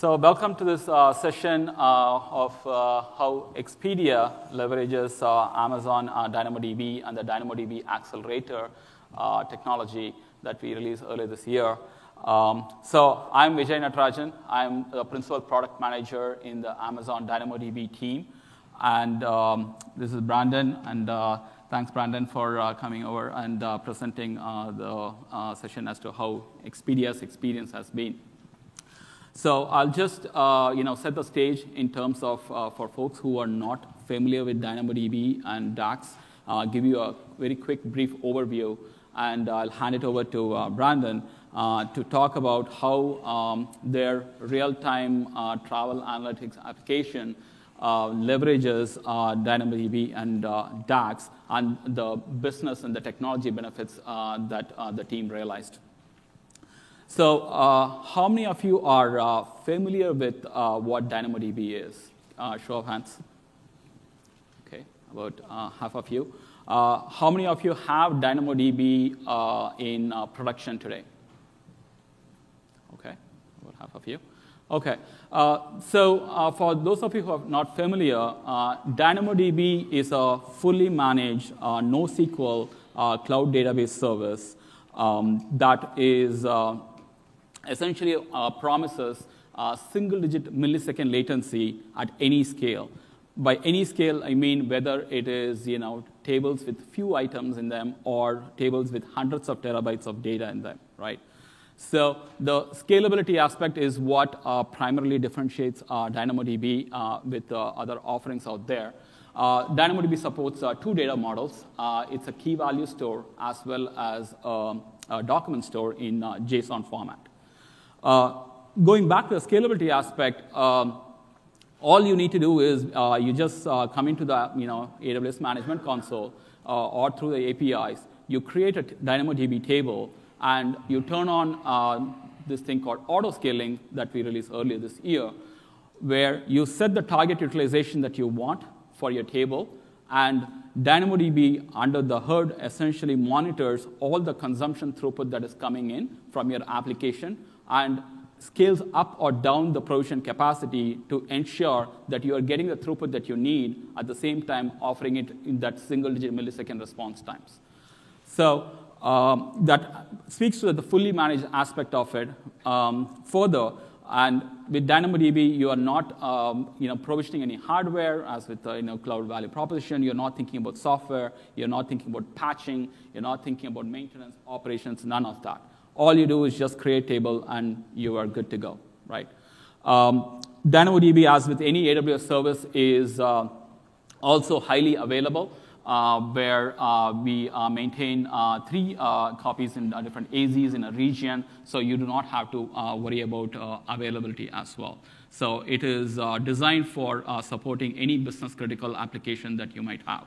So welcome to this uh, session uh, of uh, how Expedia leverages uh, Amazon uh, DynamoDB and the DynamoDB Accelerator uh, technology that we released earlier this year. Um, so I'm Vijay Natarajan. I'm the principal product manager in the Amazon DynamoDB team. And um, this is Brandon, and thanks, Brandon, for coming over and presenting the session as to how Expedia's experience has been. So I'll just uh, you know, set the stage in terms of uh, for folks who are not familiar with DynamoDB and DAX, uh, give you a very quick brief overview, and I'll hand it over to uh, Brandon uh, to talk about how um, their real-time uh, travel analytics application leverages DynamoDB and DAX and the business and the technology benefits that the team realized. So uh, how many of you are uh, familiar with uh, what DynamoDB is? Uh, show of hands. Okay, about uh, half of you. Uh, how many of you have DynamoDB in production today? Okay, about half of you. Okay, so for those of you who are not familiar, DynamoDB is a fully managed NoSQL cloud database service um, that is essentially uh, promises single digit millisecond latency at any scale. By any scale, I mean whether it is you know, tables with few items in them or tables with hundreds of terabytes of data in them, right? So the scalability aspect is what uh, primarily differentiates uh, DynamoDB uh, with uh, other offerings out there. Uh, DynamoDB supports uh, two data models. it's a key value store as well as um, a document store in JSON format. Uh, going back to the scalability aspect, um, all you need to do is uh, you just uh, come into the you know, AWS Management Console uh, or through the APIs. You create a DynamoDB table, and you turn on uh, this thing called auto scaling that we released earlier this year, where you set the target utilization that you want for your table, and DynamoDB under the hood essentially monitors all the consumption throughput that is coming in from your application and scales up or down the provision capacity to ensure that you are getting the throughput that you need at the same time offering it in that single digit millisecond response times. So um, that speaks to the fully managed aspect of it. Um, further, and with DynamoDB, you are not um, you know, provisioning any hardware, as with the you know, cloud value proposition. You're not thinking about software. You're not thinking about patching. You're not thinking about maintenance, operations, none of that all you do is just create table and you are good to go, right? Um, DynamoDB, as with any AWS service, is uh, also highly available, uh, where uh, we uh, maintain uh, three uh, copies in different AZs in a region, so you do not have to worry about availability as well. So it is designed for supporting any business critical application that you might have.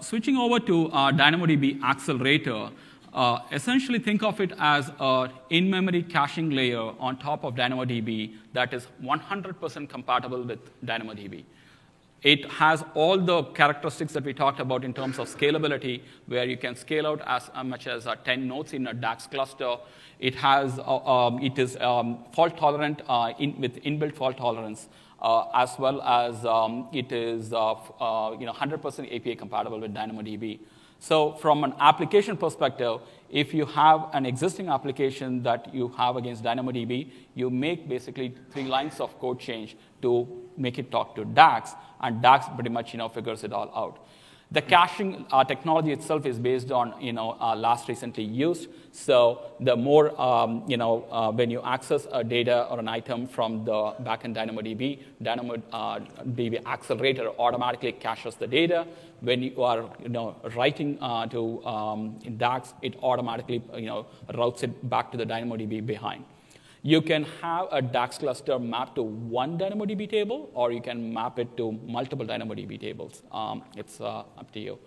switching over to DynamoDB Accelerator, uh, essentially, think of it as an in memory caching layer on top of DynamoDB that is 100% compatible with DynamoDB. It has all the characteristics that we talked about in terms of scalability, where you can scale out as much as uh, 10 nodes in a DAX cluster. It, has, uh, um, it is um, fault tolerant uh, in, with inbuilt fault tolerance, uh, as well as um, it is uh, you know, 100% API compatible with DynamoDB. So from an application perspective, if you have an existing application that you have against DynamoDB, you make basically three lines of code change to make it talk to DAX, and DAX pretty much you know, figures it all out. The caching uh, technology itself is based on, you know, uh, last recently used. So the more, um, you know, uh, when you access a data or an item from the backend DynamoDB, DynamoDB uh, accelerator automatically caches the data. When you are, you know, writing uh, to um, in DAX, it automatically, you know, routes it back to the DynamoDB behind. You can have a DAX cluster mapped to one DynamoDB table, or you can map it to multiple DynamoDB tables. Um, it's uh, up to you.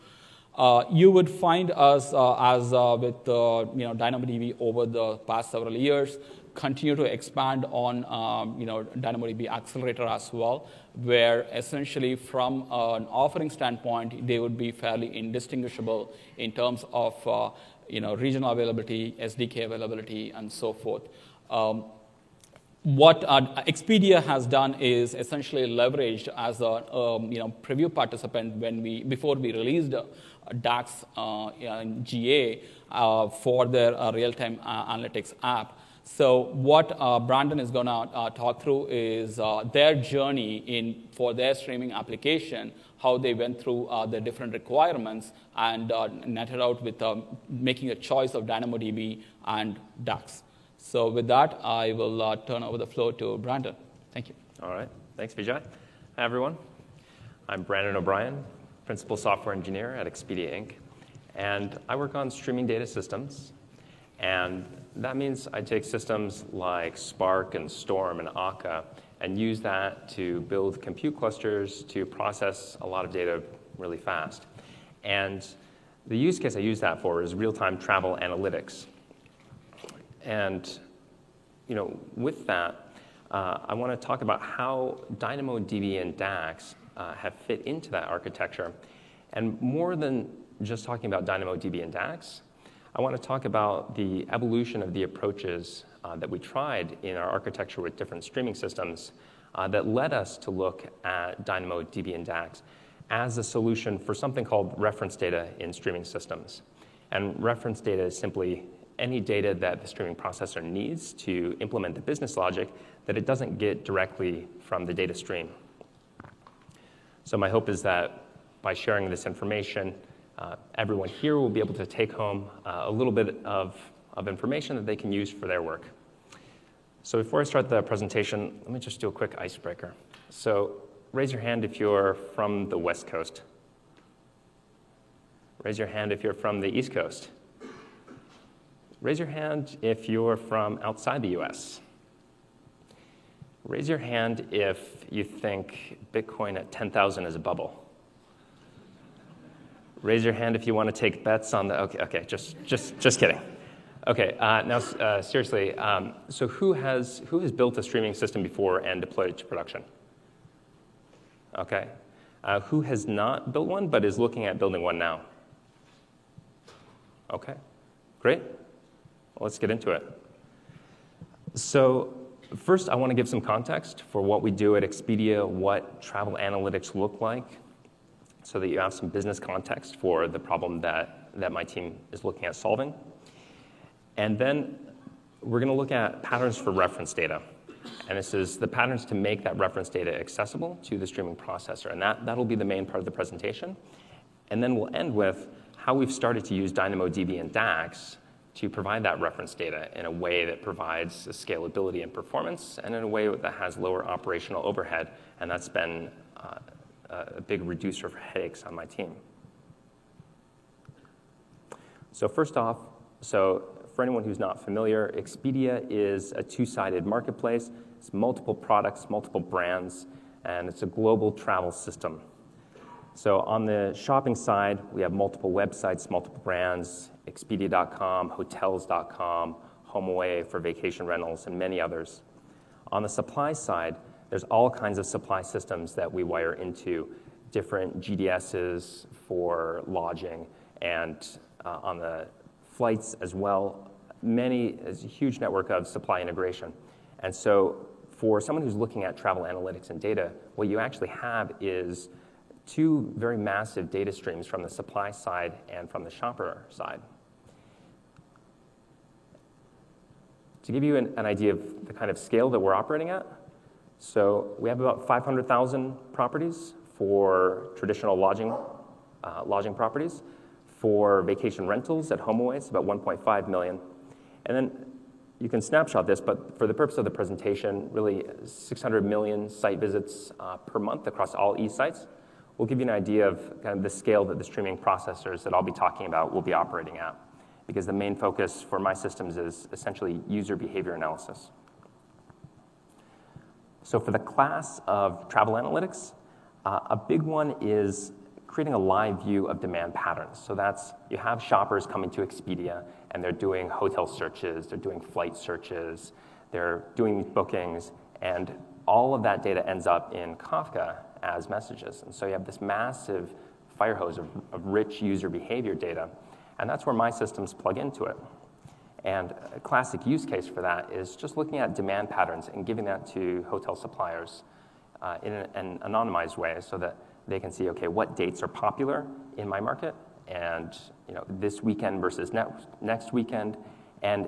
Uh, you would find us, uh, as uh, with uh, you know, DynamoDB over the past several years, continue to expand on um, you know, DynamoDB Accelerator as well, where essentially from an offering standpoint, they would be fairly indistinguishable in terms of you know, regional availability, SDK availability, and so forth. Um, what uh, Expedia has done is essentially leveraged as a um, you know preview participant when we before we released uh, DAX uh, GA uh, for their uh, real-time uh, analytics app. So what Brandon is going to talk through is their journey in for their streaming application, how they went through the different requirements and netted out with um, making a choice of DynamoDB and DAX. So with that, I will uh, turn over the floor to Brandon. Thank you. All right. Thanks, Vijay. Hi, everyone. I'm Brandon O'Brien, Principal Software Engineer at Expedia Inc. And I work on streaming data systems. And that means I take systems like Spark and Storm and Akka and use that to build compute clusters to process a lot of data really fast. And the use case I use that for is real-time travel analytics. And you know, with that, uh, I want to talk about how DynamoDB and DAX uh, have fit into that architecture. And more than just talking about DynamoDB and DAX, I want to talk about the evolution of the approaches uh, that we tried in our architecture with different streaming systems uh, that led us to look at DynamoDB and DAX as a solution for something called reference data in streaming systems. And reference data is simply any data that the streaming processor needs to implement the business logic that it doesn't get directly from the data stream. So my hope is that by sharing this information, uh, everyone here will be able to take home uh, a little bit of, of information that they can use for their work. So before I start the presentation, let me just do a quick icebreaker. So raise your hand if you're from the West Coast. Raise your hand if you're from the East Coast. Raise your hand if you're from outside the US. Raise your hand if you think Bitcoin at 10,000 is a bubble. Raise your hand if you want to take bets on the. Okay, okay, just, just, just kidding. Okay, uh, now uh, seriously, um, so who has, who has built a streaming system before and deployed it to production? Okay. Uh, who has not built one but is looking at building one now? Okay, great let's get into it. So, first, I want to give some context for what we do at Expedia, what travel analytics look like, so that you have some business context for the problem that, that my team is looking at solving. And then we're going to look at patterns for reference data. And this is the patterns to make that reference data accessible to the streaming processor. And that, that'll be the main part of the presentation. And then we'll end with how we've started to use DynamoDB and DAX to provide that reference data in a way that provides scalability and performance and in a way that has lower operational overhead. And that's been uh, a big reducer for headaches on my team. So, first off, so for anyone who's not familiar, Expedia is a two sided marketplace. It's multiple products, multiple brands, and it's a global travel system. So, on the shopping side, we have multiple websites, multiple brands, Expedia.com, Hotels.com, HomeAway for vacation rentals, and many others. On the supply side, there's all kinds of supply systems that we wire into different GDSs for lodging, and uh, on the flights as well, many, there's a huge network of supply integration. And so, for someone who's looking at travel analytics and data, what you actually have is two very massive data streams from the supply side and from the shopper side. To give you an, an idea of the kind of scale that we're operating at, so we have about 500,000 properties for traditional lodging, uh, lodging properties. For vacation rentals at HomeAway, it's about 1.5 million. And then you can snapshot this, but for the purpose of the presentation, really 600 million site visits uh, per month across all e-sites will give you an idea of kind of the scale that the streaming processors that I'll be talking about will be operating at because the main focus for my systems is essentially user behavior analysis. So, for the class of travel analytics, uh, a big one is creating a live view of demand patterns. So, that's you have shoppers coming to Expedia and they're doing hotel searches, they're doing flight searches, they're doing bookings, and all of that data ends up in Kafka as messages. And so, you have this massive fire hose of, of rich user behavior data and that's where my systems plug into it. And a classic use case for that is just looking at demand patterns and giving that to hotel suppliers uh, in an, an anonymized way so that they can see, okay, what dates are popular in my market and you know, this weekend versus next, next weekend, and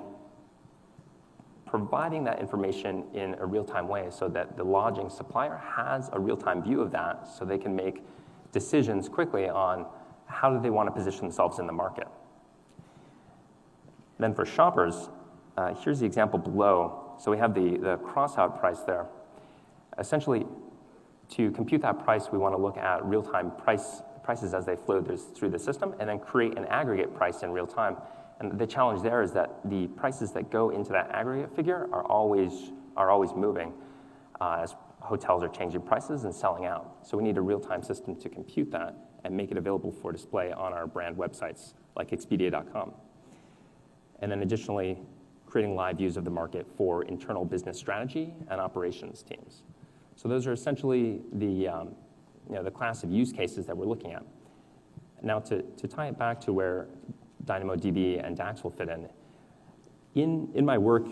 providing that information in a real-time way so that the lodging supplier has a real-time view of that so they can make decisions quickly on how do they want to position themselves in the market. Then for shoppers, uh, here's the example below. So we have the, the crossout price there. Essentially, to compute that price, we want to look at real-time price, prices as they flow through the system and then create an aggregate price in real time. And the challenge there is that the prices that go into that aggregate figure are always, are always moving uh, as hotels are changing prices and selling out. So we need a real-time system to compute that and make it available for display on our brand websites like Expedia.com. And then additionally, creating live views of the market for internal business strategy and operations teams. So those are essentially the, um, you know, the class of use cases that we're looking at. Now to, to tie it back to where DynamoDB and DAX will fit in, in, in my work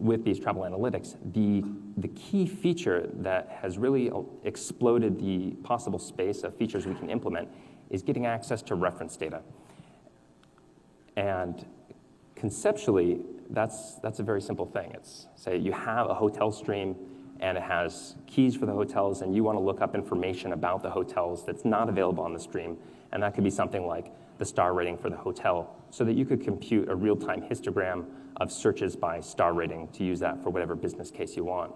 with these travel analytics, the, the key feature that has really uh, exploded the possible space of features we can implement is getting access to reference data. And conceptually, that's, that's a very simple thing. It's say you have a hotel stream and it has keys for the hotels, and you want to look up information about the hotels that's not available on the stream. And that could be something like the star rating for the hotel, so that you could compute a real time histogram of searches by star rating to use that for whatever business case you want.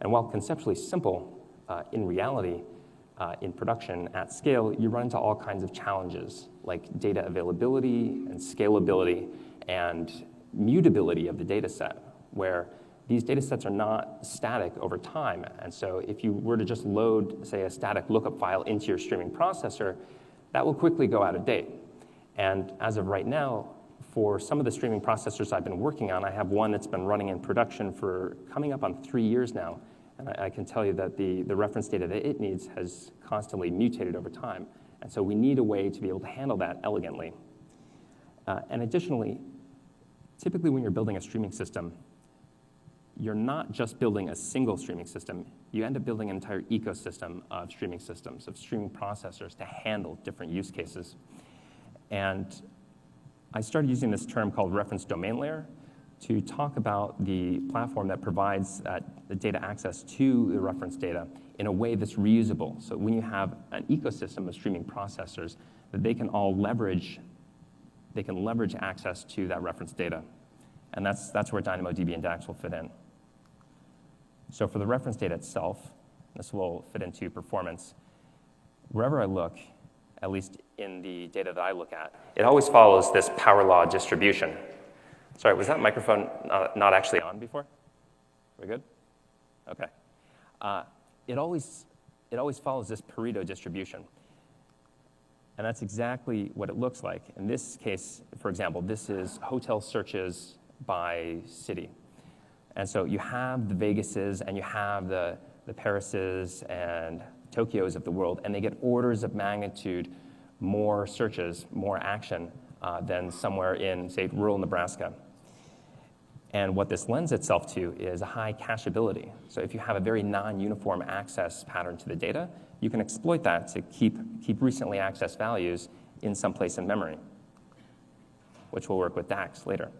And while conceptually simple, uh, in reality, uh, in production at scale, you run into all kinds of challenges like data availability and scalability and mutability of the data set, where these data sets are not static over time. And so if you were to just load, say, a static lookup file into your streaming processor, that will quickly go out of date. And as of right now, for some of the streaming processors I've been working on, I have one that's been running in production for coming up on three years now. And I, I can tell you that the, the reference data that it needs has constantly mutated over time. And so we need a way to be able to handle that elegantly. Uh, and additionally, typically when you're building a streaming system, you're not just building a single streaming system, you end up building an entire ecosystem of streaming systems, of streaming processors to handle different use cases. And I started using this term called reference domain layer to talk about the platform that provides uh, the data access to the reference data in a way that's reusable. So when you have an ecosystem of streaming processors, that they can all leverage, they can leverage access to that reference data. And that's, that's where DynamoDB and DAX will fit in. So for the reference data itself, this will fit into performance. Wherever I look, at least in the data that I look at, it always follows this power law distribution. Sorry, was that microphone not, not actually on before? we good? Okay. Uh, it, always, it always follows this Pareto distribution. And that's exactly what it looks like. In this case, for example, this is hotel searches by city. And so you have the Vegases and you have the, the Parises and Tokyos of the world, and they get orders of magnitude more searches, more action uh, than somewhere in, say, rural Nebraska. And what this lends itself to is a high cacheability. So if you have a very non-uniform access pattern to the data, you can exploit that to keep, keep recently accessed values in some place in memory, which we'll work with DAX later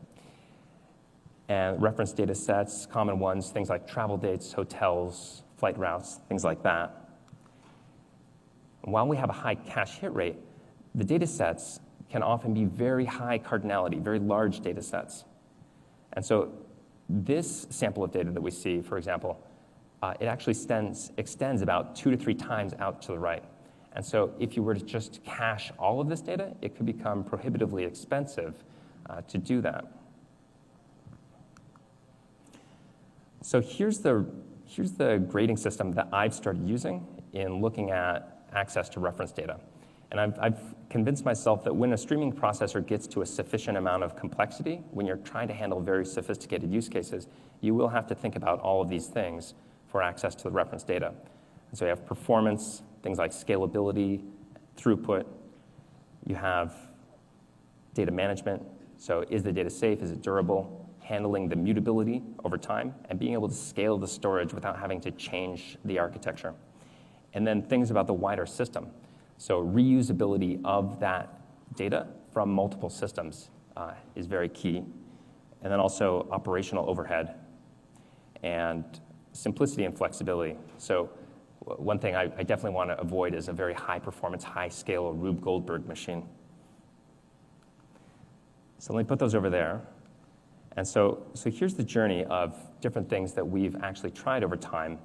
and reference data sets, common ones, things like travel dates, hotels, flight routes, things like that. And while we have a high cache hit rate, the data sets can often be very high cardinality, very large data sets. And so this sample of data that we see, for example, uh, it actually extends, extends about two to three times out to the right. And so if you were to just cache all of this data, it could become prohibitively expensive uh, to do that. So here's the, here's the grading system that I've started using in looking at access to reference data. And I've, I've, convinced myself that when a streaming processor gets to a sufficient amount of complexity, when you're trying to handle very sophisticated use cases, you will have to think about all of these things for access to the reference data. And so you have performance, things like scalability, throughput. You have data management, So, is the data safe? Is it durable? Handling the mutability over time and being able to scale the storage without having to change the architecture. And then things about the wider system. So, reusability of that data from multiple systems uh, is very key. And then also operational overhead and simplicity and flexibility. So, one thing I, I definitely want to avoid is a very high performance, high scale Rube Goldberg machine. So, let me put those over there. And so, so here's the journey of different things that we've actually tried over time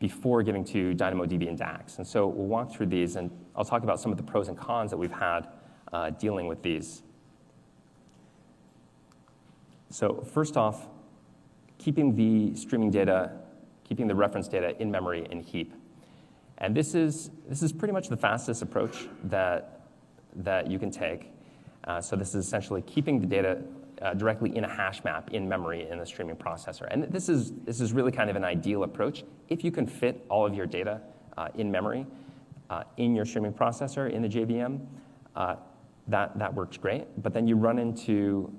before getting to DynamoDB and DAX. And so we'll walk through these, and I'll talk about some of the pros and cons that we've had uh, dealing with these. So first off, keeping the streaming data, keeping the reference data in memory in heap. And this is, this is pretty much the fastest approach that, that you can take. Uh, so this is essentially keeping the data uh, directly in a hash map in memory in the streaming processor. And this is, this is really kind of an ideal approach. If you can fit all of your data uh, in memory uh, in your streaming processor in the JVM, uh, that, that works great. But then you run into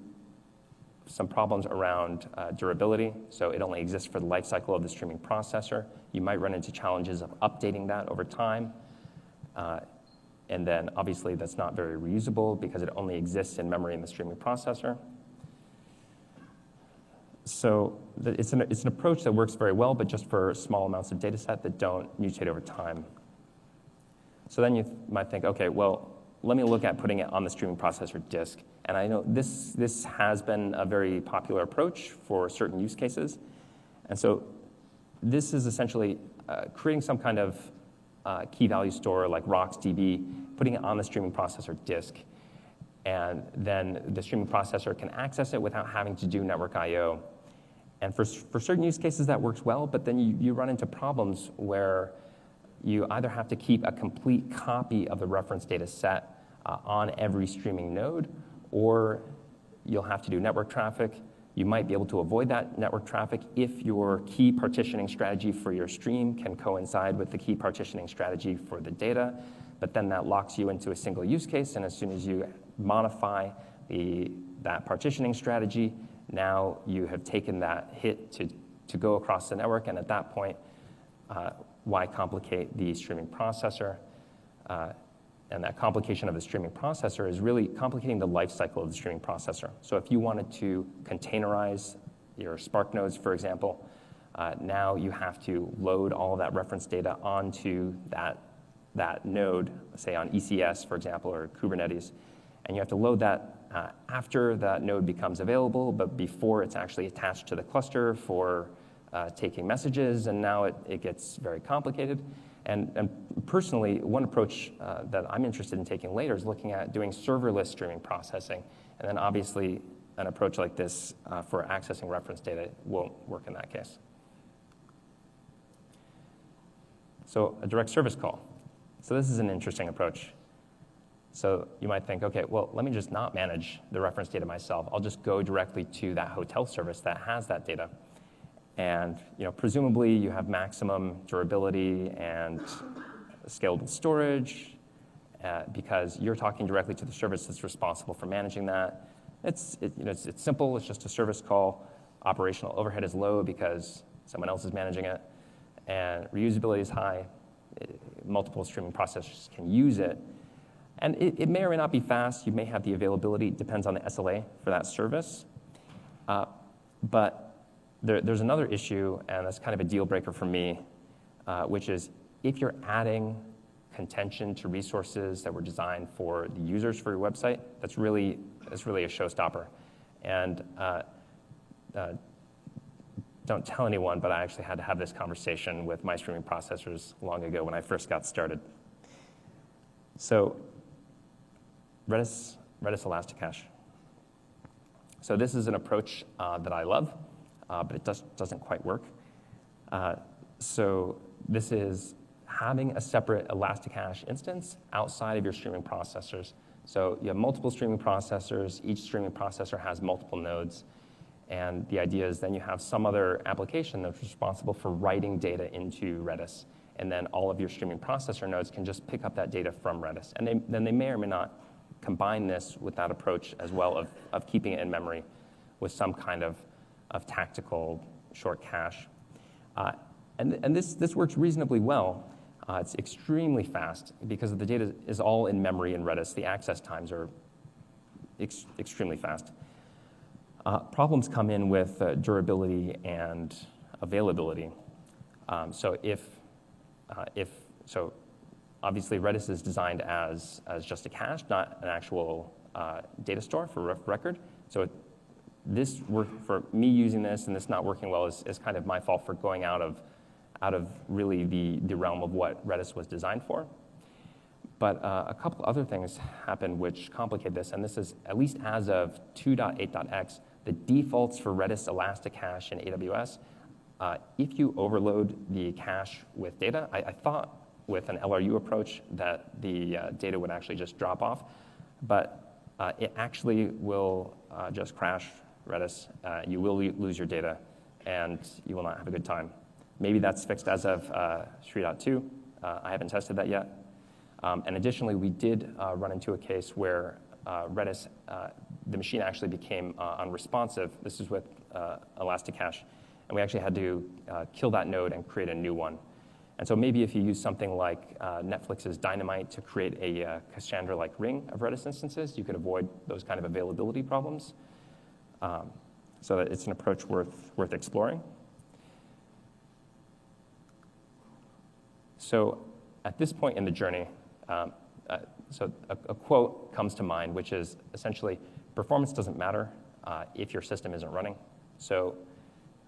some problems around uh, durability. So it only exists for the life cycle of the streaming processor. You might run into challenges of updating that over time. Uh, and then obviously that's not very reusable because it only exists in memory in the streaming processor. So it's an, it's an approach that works very well, but just for small amounts of data set that don't mutate over time. So then you th- might think, okay, well, let me look at putting it on the streaming processor disk. And I know this, this has been a very popular approach for certain use cases. And so this is essentially uh, creating some kind of uh, key value store like RocksDB, putting it on the streaming processor disk. And then the streaming processor can access it without having to do network I.O. And for, for certain use cases, that works well, but then you, you run into problems where you either have to keep a complete copy of the reference data set uh, on every streaming node, or you'll have to do network traffic. You might be able to avoid that network traffic if your key partitioning strategy for your stream can coincide with the key partitioning strategy for the data, but then that locks you into a single use case, and as soon as you modify the, that partitioning strategy, now you have taken that hit to, to go across the network, and at that point, uh, why complicate the streaming processor? Uh, and that complication of the streaming processor is really complicating the life cycle of the streaming processor. So if you wanted to containerize your Spark nodes, for example, uh, now you have to load all that reference data onto that, that node, say on ECS, for example, or Kubernetes, and you have to load that uh, after that node becomes available, but before it's actually attached to the cluster for uh, taking messages, and now it, it gets very complicated. And, and personally, one approach uh, that I'm interested in taking later is looking at doing serverless streaming processing. And then obviously, an approach like this uh, for accessing reference data won't work in that case. So, a direct service call. So, this is an interesting approach. So you might think, okay, well, let me just not manage the reference data myself. I'll just go directly to that hotel service that has that data. And you know, presumably you have maximum durability and scalable storage uh, because you're talking directly to the service that's responsible for managing that. It's, it, you know, it's, it's simple, it's just a service call. Operational overhead is low because someone else is managing it. And reusability is high. Multiple streaming processors can use it and it, it, may or may not be fast. You may have the availability. It depends on the SLA for that service. Uh, but there, there's another issue, and that's kind of a deal breaker for me, uh, which is if you're adding contention to resources that were designed for the users for your website, that's really, that's really a showstopper. And uh, uh don't tell anyone, but I actually had to have this conversation with my streaming processors long ago when I first got started. So Redis, Redis Elasticache. So this is an approach uh, that I love, uh, but it does, doesn't quite work. Uh, so this is having a separate Elasticache instance outside of your streaming processors. So you have multiple streaming processors. Each streaming processor has multiple nodes. And the idea is then you have some other application that's responsible for writing data into Redis. And then all of your streaming processor nodes can just pick up that data from Redis. And they, then they may or may not combine this with that approach as well of, of keeping it in memory with some kind of, of tactical short cache. Uh, and and this, this works reasonably well. Uh, it's extremely fast because the data is all in memory in Redis. The access times are ex- extremely fast. Uh, problems come in with uh, durability and availability. Um, so if, uh, if so, obviously Redis is designed as, as just a cache, not an actual uh, data store for record. So it, this work for me using this and this not working well is, is kind of my fault for going out of, out of really the, the realm of what Redis was designed for. But uh, a couple other things happen which complicate this, and this is at least as of 2.8.x, the defaults for Redis Elasticache in AWS. Uh, if you overload the cache with data, I, I, thought with an LRU approach that the uh, data would actually just drop off, but uh, it actually will uh, just crash Redis. Uh, you will lose your data, and you will not have a good time. Maybe that's fixed as of 3.2. I haven't tested that yet. Um, and additionally, we did uh, run into a case where uh, Redis, uh, the machine actually became uh, unresponsive. This is with uh, Elasticache. And we actually had to uh, kill that node and create a new one. And so maybe if you use something like Netflix's Dynamite to create a Cassandra-like ring of Redis instances, you could avoid those kind of availability problems. Um, so it's an approach worth, worth exploring. So at this point in the journey, um, uh, so a, a, quote comes to mind, which is essentially performance doesn't matter uh, if your system isn't running. So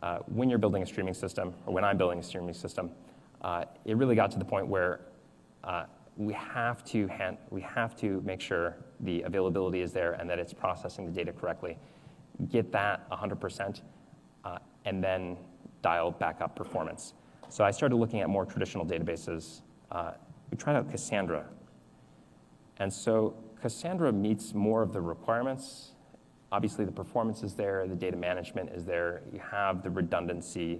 uh, when you're building a streaming system, or when I'm building a streaming system, uh, it really got to the point where uh, we have to hand, we have to make sure the availability is there and that it's processing the data correctly. Get that 100%, uh, and then dial back up performance. So I started looking at more traditional databases we tried out Cassandra. And so Cassandra meets more of the requirements. Obviously, the performance is there, the data management is there, you have the redundancy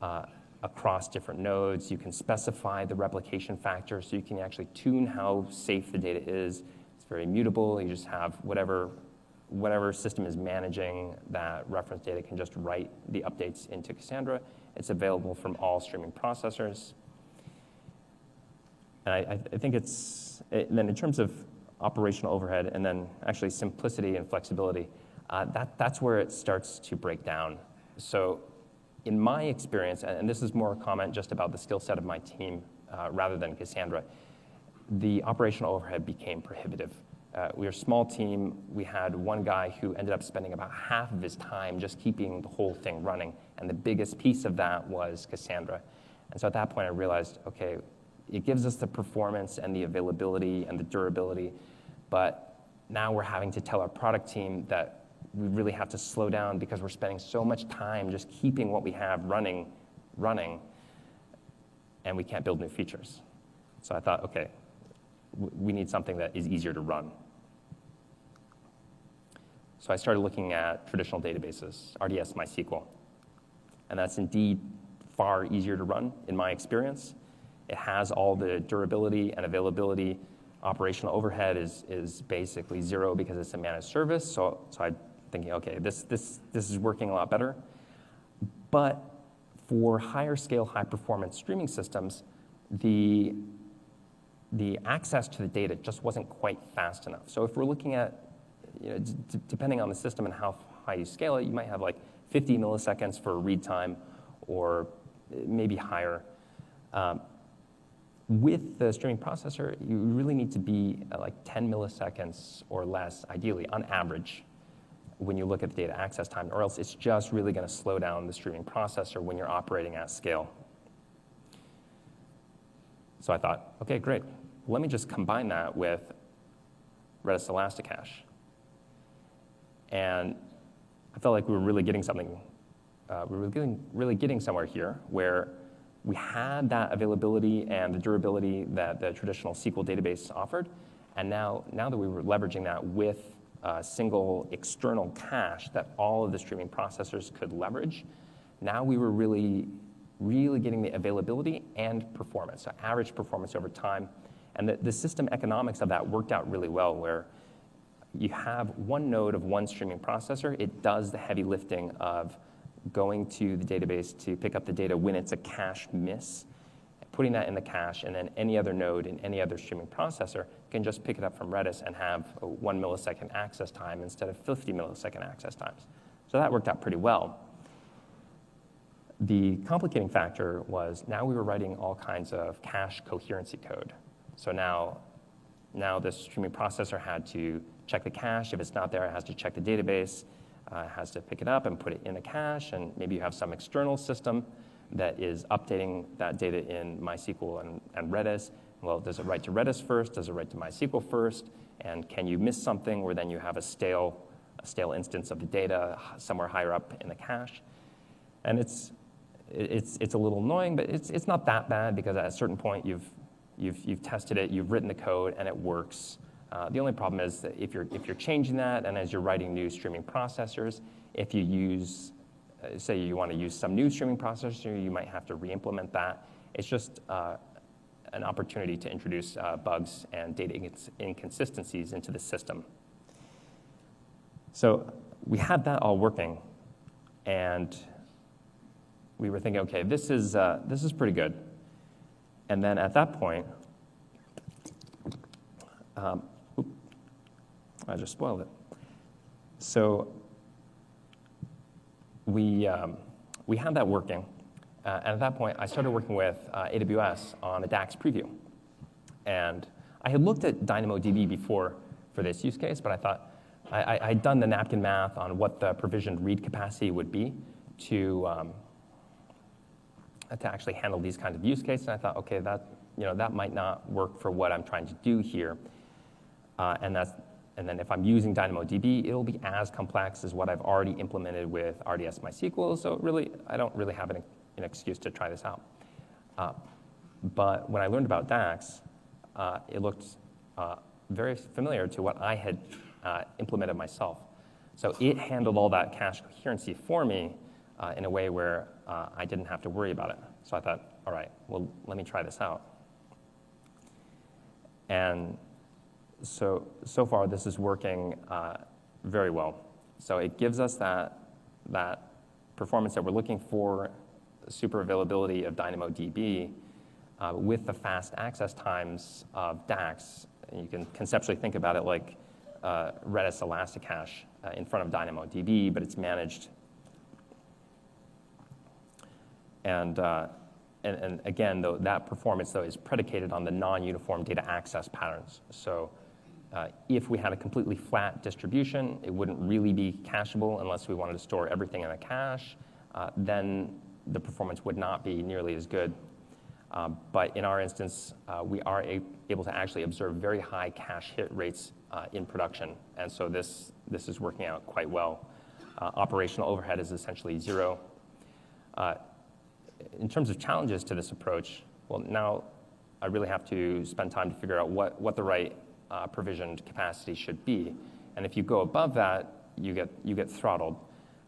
uh, across different nodes. You can specify the replication factor so you can actually tune how safe the data is. It's very mutable. You just have whatever, whatever system is managing that reference data can just write the updates into Cassandra. It's available from all streaming processors. And I, I think it's, it, then in terms of operational overhead and then actually simplicity and flexibility, uh, that, that's where it starts to break down. So in my experience, and this is more a comment just about the skill set of my team uh, rather than Cassandra, the operational overhead became prohibitive. Uh, we were a small team. We had one guy who ended up spending about half of his time just keeping the whole thing running. And the biggest piece of that was Cassandra. And so at that point, I realized okay, it gives us the performance and the availability and the durability, but now we're having to tell our product team that we really have to slow down because we're spending so much time just keeping what we have running, running, and we can't build new features. So I thought, okay, we need something that is easier to run. So I started looking at traditional databases, RDS MySQL. And that's indeed far easier to run in my experience. It has all the durability and availability. Operational overhead is, is basically zero because it's a managed service. So, so I'm thinking, okay, this, this, this is working a lot better. But for higher scale, high performance streaming systems, the, the access to the data just wasn't quite fast enough. So if we're looking at, you know, d- depending on the system and how high you scale it, you might have like 50 milliseconds for read time or maybe higher. Um, with the streaming processor, you really need to be like 10 milliseconds or less, ideally, on average, when you look at the data access time, or else it's just really going to slow down the streaming processor when you're operating at scale. So I thought, okay, great. Let me just combine that with Redis Elasticache. And I felt like we were really getting something, uh, we were getting, really getting somewhere here where we had that availability and the durability that the traditional SQL database offered. And now, now that we were leveraging that with a single external cache that all of the streaming processors could leverage, now we were really, really getting the availability and performance, so average performance over time. And the, the system economics of that worked out really well, where you have one node of one streaming processor. It does the heavy lifting of going to the database to pick up the data when it's a cache miss, putting that in the cache, and then any other node in any other streaming processor can just pick it up from Redis and have a one millisecond access time instead of 50 millisecond access times. So that worked out pretty well. The complicating factor was now we were writing all kinds of cache coherency code. So now, now this streaming processor had to check the cache. If it's not there, it has to check the database, uh, has to pick it up and put it in the cache, and maybe you have some external system that is updating that data in MySQL and, and Redis. Well, does it write to Redis first? Does it write to MySQL first? And can you miss something where then you have a stale, a stale instance of the data somewhere higher up in the cache? And it's, it's, it's a little annoying, but it's, it's not that bad because at a certain point you've, you've, you've tested it, you've written the code, and it works. Uh, the only problem is that if you're, if you're changing that and as you're writing new streaming processors, if you use, uh, say you want to use some new streaming processor, you might have to re-implement that. It's just uh, an opportunity to introduce uh, bugs and data inconsistencies into the system. So we had that all working, and we were thinking, okay, this is, uh, this is pretty good. And then at that point, um, I just spoiled it. So we, um, we had that working. Uh, and at that point, I started working with uh, AWS on a DAX preview. And I had looked at DynamoDB before for this use case, but I thought I, had done the napkin math on what the provisioned read capacity would be to, um, to actually handle these kinds of use cases. And I thought, okay, that, you know, that might not work for what I'm trying to do here. Uh, and, that's, and then if I'm using DynamoDB, it'll be as complex as what I've already implemented with RDS MySQL. So really, I don't really have an, an excuse to try this out. Uh, but when I learned about DAX, uh, it looked uh, very familiar to what I had uh, implemented myself. So it handled all that cache coherency for me uh, in a way where uh, I didn't have to worry about it. So I thought, all right, well, let me try this out. And so, so far, this is working very well. So it gives us that, that performance that we're looking for, super availability of DynamoDB uh, with the fast access times of DAX. And you can conceptually think about it like uh, Redis Elasticache uh, in front of DynamoDB, but it's managed. And, uh, and, and, again, though, that performance though is predicated on the non-uniform data access patterns. So uh, if we had a completely flat distribution, it wouldn't really be cacheable unless we wanted to store everything in a cache. Uh, then the performance would not be nearly as good. Uh, but in our instance, uh, we are able to actually observe very high cache hit rates uh, in production. And so this, this is working out quite well. Operational overhead is essentially zero. in terms of challenges to this approach, well, now I really have to spend time to figure out what, the right provisioned capacity should be. And if you go above that, you get, you get throttled.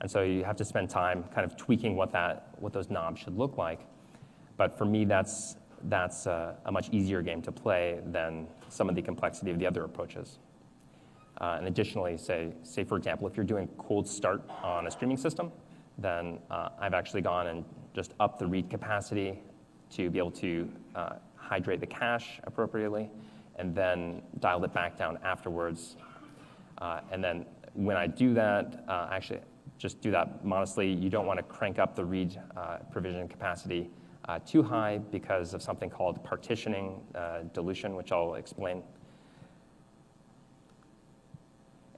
And so you have to spend time kind of tweaking what, that, what those knobs should look like. But for me, that's, that's a, a much easier game to play than some of the complexity of the other approaches. Uh, and additionally, say, say, for example, if you're doing cold start on a streaming system, then uh, I've actually gone and just upped the read capacity to be able to uh, hydrate the cache appropriately and then dialed it back down afterwards. Uh, and then when I do that, uh, actually just do that modestly. You don't want to crank up the read uh, provision capacity uh, too high because of something called partitioning uh, dilution, which I'll explain.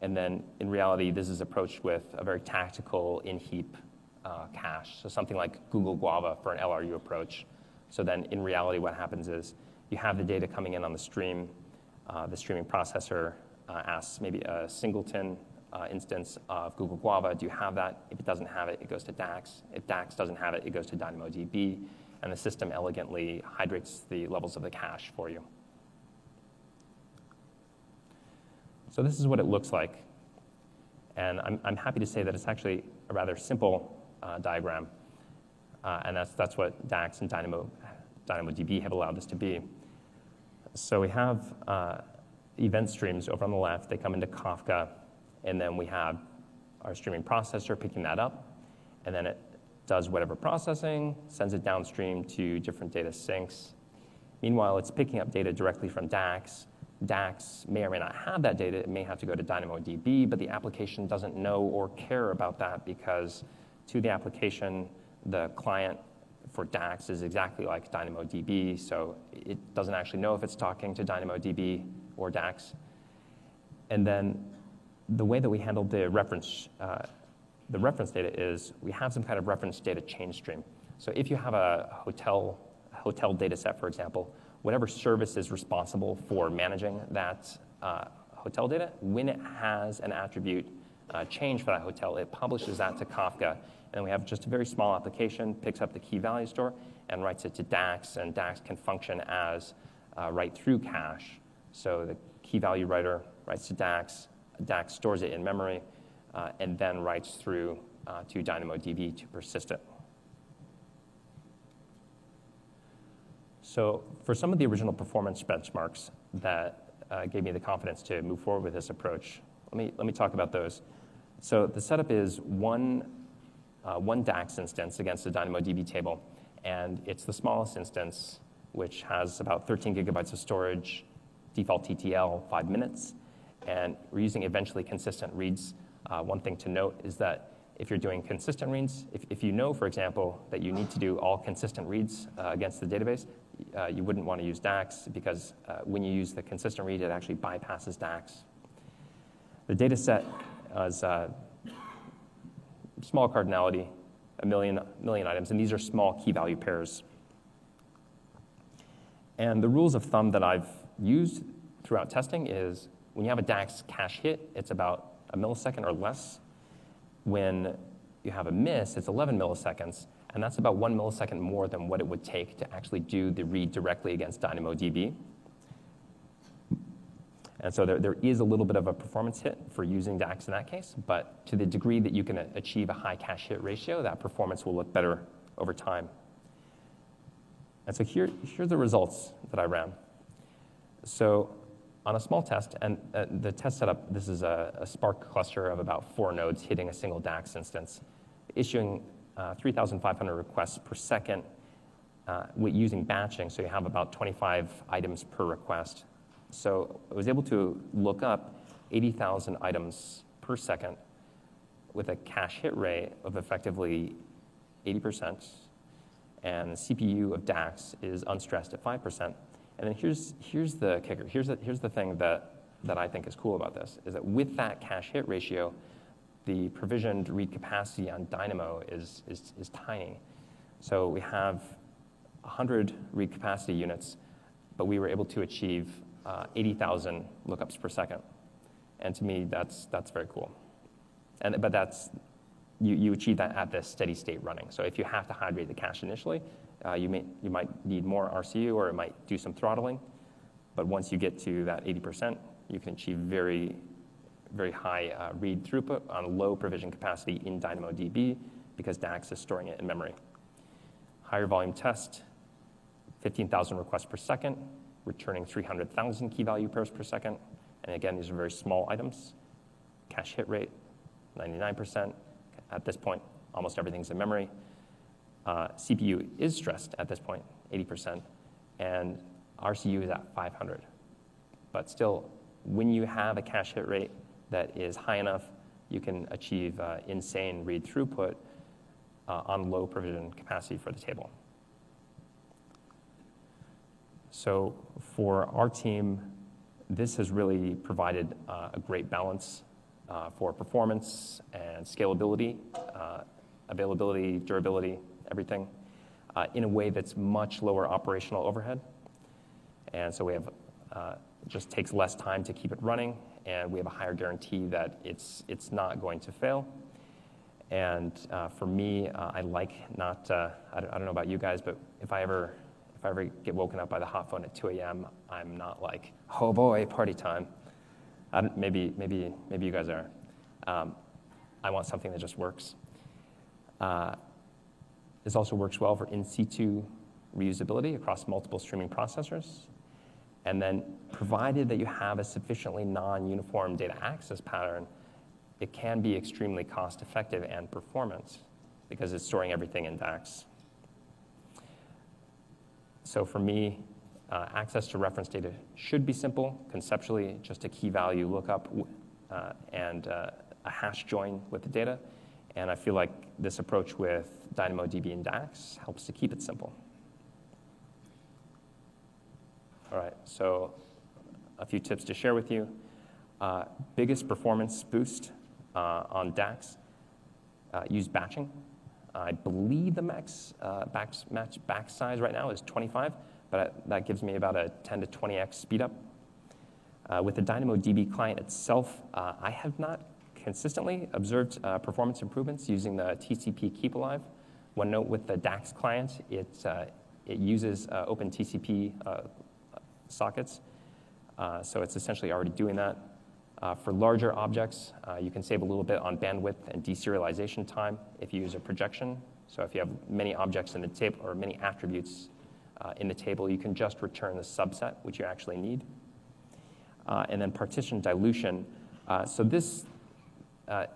And then in reality, this is approached with a very tactical in-heap uh, cache, so something like Google Guava for an LRU approach. So then in reality, what happens is you have the data coming in on the stream. Uh, the streaming processor uh, asks maybe a singleton instance of Google Guava. Do you have that? If it doesn't have it, it goes to DAX. If DAX doesn't have it, it goes to DynamoDB. And the system elegantly hydrates the levels of the cache for you. So this is what it looks like. And I'm, I'm happy to say that it's actually a rather simple uh, diagram. Uh, and that's, that's what DAX and Dynamo, DynamoDB have allowed this to be. So we have, uh, event streams over on the left, they come into Kafka, and then we have our streaming processor picking that up, and then it does whatever processing, sends it downstream to different data sinks. Meanwhile, it's picking up data directly from DAX. DAX may or may not have that data. It may have to go to DynamoDB, but the application doesn't know or care about that because to the application, the client for DAX is exactly like DynamoDB, so it doesn't actually know if it's talking to DynamoDB or DAX. And then the way that we handle the reference, uh, the reference data is we have some kind of reference data change stream. So if you have a hotel, hotel data set, for example, whatever service is responsible for managing that uh, hotel data, when it has an attribute uh, change for that hotel, it publishes that to Kafka and we have just a very small application, picks up the key value store and writes it to DAX, and DAX can function as uh, write through cache. So the key value writer writes to DAX, DAX stores it in memory, uh, and then writes through uh, to DynamoDB to persist it. So for some of the original performance benchmarks that uh, gave me the confidence to move forward with this approach, let me, let me talk about those. So the setup is one uh, one DAX instance against a DynamoDB table. And it's the smallest instance, which has about 13 gigabytes of storage, default TTL, five minutes. And we're using eventually consistent reads. Uh, one thing to note is that if you're doing consistent reads, if, if you know, for example, that you need to do all consistent reads uh, against the database, uh, you wouldn't want to use DAX because uh, when you use the consistent read, it actually bypasses DAX. The data set is uh, small cardinality, a million, million items, and these are small key value pairs. And the rules of thumb that I've used throughout testing is when you have a DAX cache hit, it's about a millisecond or less. When you have a miss, it's 11 milliseconds, and that's about one millisecond more than what it would take to actually do the read directly against DynamoDB. And so there, there is a little bit of a performance hit for using DAX in that case, but to the degree that you can achieve a high cache hit ratio, that performance will look better over time. And so here, here are the results that I ran. So on a small test, and uh, the test setup, this is a, a, Spark cluster of about four nodes hitting a single DAX instance, issuing uh, 3,500 requests per second uh, using batching, so you have about 25 items per request. So I was able to look up 80,000 items per second with a cache hit rate of effectively 80%, and the CPU of DAX is unstressed at 5%. And then here's, here's the kicker. Here's the, here's the thing that, that I think is cool about this, is that with that cache hit ratio, the provisioned read capacity on Dynamo is, is, is tiny. So we have 100 read capacity units, but we were able to achieve uh, 80,000 lookups per second. And to me, that's, that's very cool. And, but that's, you, you achieve that at the steady state running. So if you have to hydrate the cache initially, uh, you, may, you might need more RCU or it might do some throttling. But once you get to that 80%, you can achieve very, very high uh, read throughput on low provision capacity in DynamoDB because DAX is storing it in memory. Higher volume test, 15,000 requests per second, returning 300,000 key value pairs per second. And again, these are very small items. Cache hit rate, 99%. At this point, almost everything's in memory. Uh, CPU is stressed at this point, 80%, and RCU is at 500. But still, when you have a cache hit rate that is high enough, you can achieve uh, insane read throughput uh, on low provision capacity for the table. So for our team, this has really provided uh, a great balance uh, for performance and scalability, uh, availability, durability, everything, uh, in a way that's much lower operational overhead. And so we have uh, just takes less time to keep it running, and we have a higher guarantee that it's it's not going to fail. And uh, for me, I like not. I don't, I don't know about you guys, but if I ever if I ever get woken up by the hot phone at 2 a.m., I'm not like, oh boy, party time. maybe, maybe, maybe you guys are. Um, I want something that just works. Uh, this also works well for in situ reusability across multiple streaming processors. And then, provided that you have a sufficiently non uniform data access pattern, it can be extremely cost effective and performant because it's storing everything in DAX. So, for me, uh, access to reference data should be simple, conceptually, just a key value lookup uh, and uh, a hash join with the data. And I feel like this approach with DynamoDB and DAX helps to keep it simple. All right, so a few tips to share with you. Uh, biggest performance boost uh, on DAX, uh, use batching. I believe the max uh, back, match back size right now is 25, but that gives me about a 10 to 20x speedup. Uh, with the DynamoDB client itself, uh, I have not consistently observed uh, performance improvements using the TCP keep alive. One note with the DAX client, it, uh, it uses uh, OpenTCP uh, sockets, so it's essentially already doing that. for larger objects, you can save a little bit on bandwidth and deserialization time if you use a projection. So if you have many objects in the table or many attributes in the table, you can just return the subset which you actually need. And then partition dilution. So this, uh,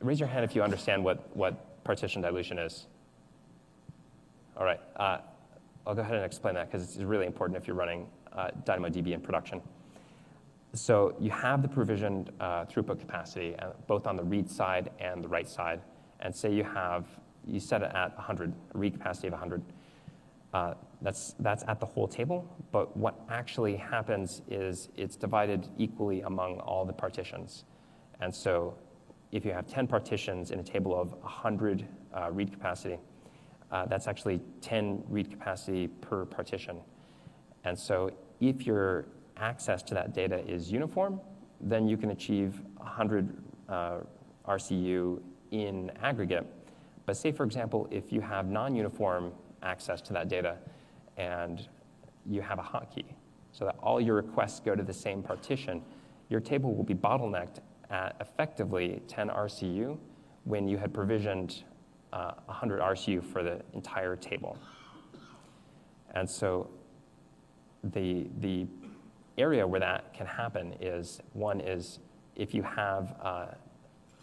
raise your hand if you understand what, what partition dilution is. All right, uh, I'll go ahead and explain that because it's really important if you're running uh, DynamoDB in production. So you have the provisioned throughput capacity both on the read side and the write side. And say you have, you set it at 100, a read capacity of 100 uh, that's, that's at the whole table, but what actually happens is it's divided equally among all the partitions. And so if you have 10 partitions in a table of 100 uh, read capacity, uh, that's actually 10 read capacity per partition. And so if your access to that data is uniform, then you can achieve 100 uh, RCU in aggregate. But say, for example, if you have non-uniform access to that data, and you have a hotkey so that all your requests go to the same partition, your table will be bottlenecked at effectively 10 RCU when you had provisioned uh, 100 RCU for the entire table. And so the, the area where that can happen is one is if you have, uh,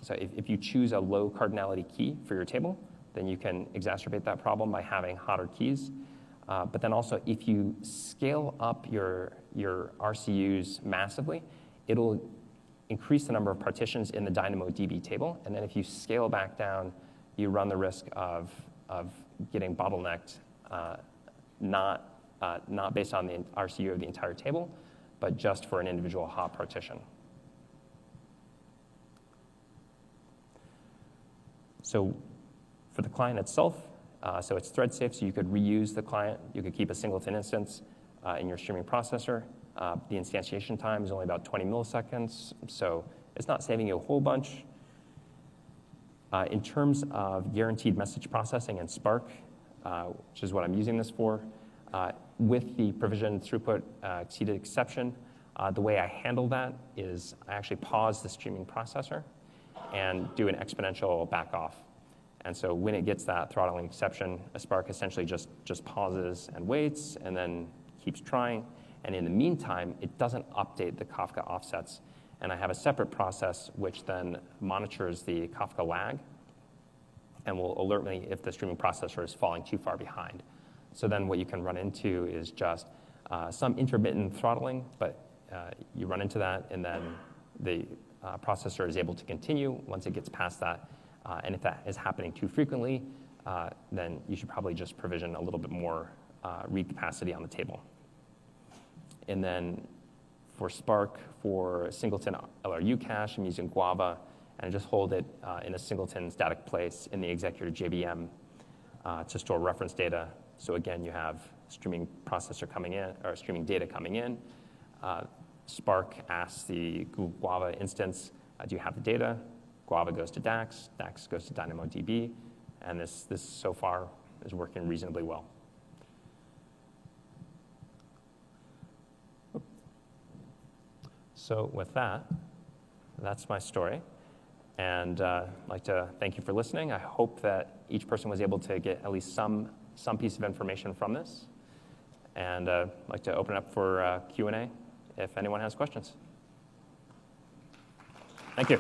so if, if you choose a low cardinality key for your table, then you can exacerbate that problem by having hotter keys. Uh, but then also, if you scale up your, your RCUs massively, it'll increase the number of partitions in the DynamoDB table. And then if you scale back down, you run the risk of, of getting bottlenecked, uh, not, uh, not based on the RCU of the entire table, but just for an individual hot partition. So for the client itself, uh, so it's thread safe, so you could reuse the client. You could keep a singleton instance uh, in your streaming processor. Uh, the instantiation time is only about 20 milliseconds, so it's not saving you a whole bunch. Uh, in terms of guaranteed message processing and Spark, uh, which is what I'm using this for, uh, with the provision throughput exceeded exception, the way I handle that is I actually pause the streaming processor and do an exponential back off. And so when it gets that throttling exception, a Spark essentially just, just pauses and waits and then keeps trying. And in the meantime, it doesn't update the Kafka offsets. And I have a separate process which then monitors the Kafka lag and will alert me if the streaming processor is falling too far behind. So then what you can run into is just uh, some intermittent throttling, but uh, you run into that, and then the uh, processor is able to continue once it gets past that uh, and if that is happening too frequently, uh, then you should probably just provision a little bit more uh, read capacity on the table. And then for Spark, for singleton LRU cache, I'm using Guava, and I just hold it uh, in a singleton static place in the executor JVM uh, to store reference data. So again, you have streaming processor coming in, or streaming data coming in. Uh, Spark asks the Google Guava instance, do you have the data? Guava goes to DAX, DAX goes to DynamoDB, and this, this so far is working reasonably well. So with that, that's my story. And uh, I'd like to thank you for listening. I hope that each person was able to get at least some, some piece of information from this. And uh, I'd like to open it up for uh, Q&A if anyone has questions. Thank you.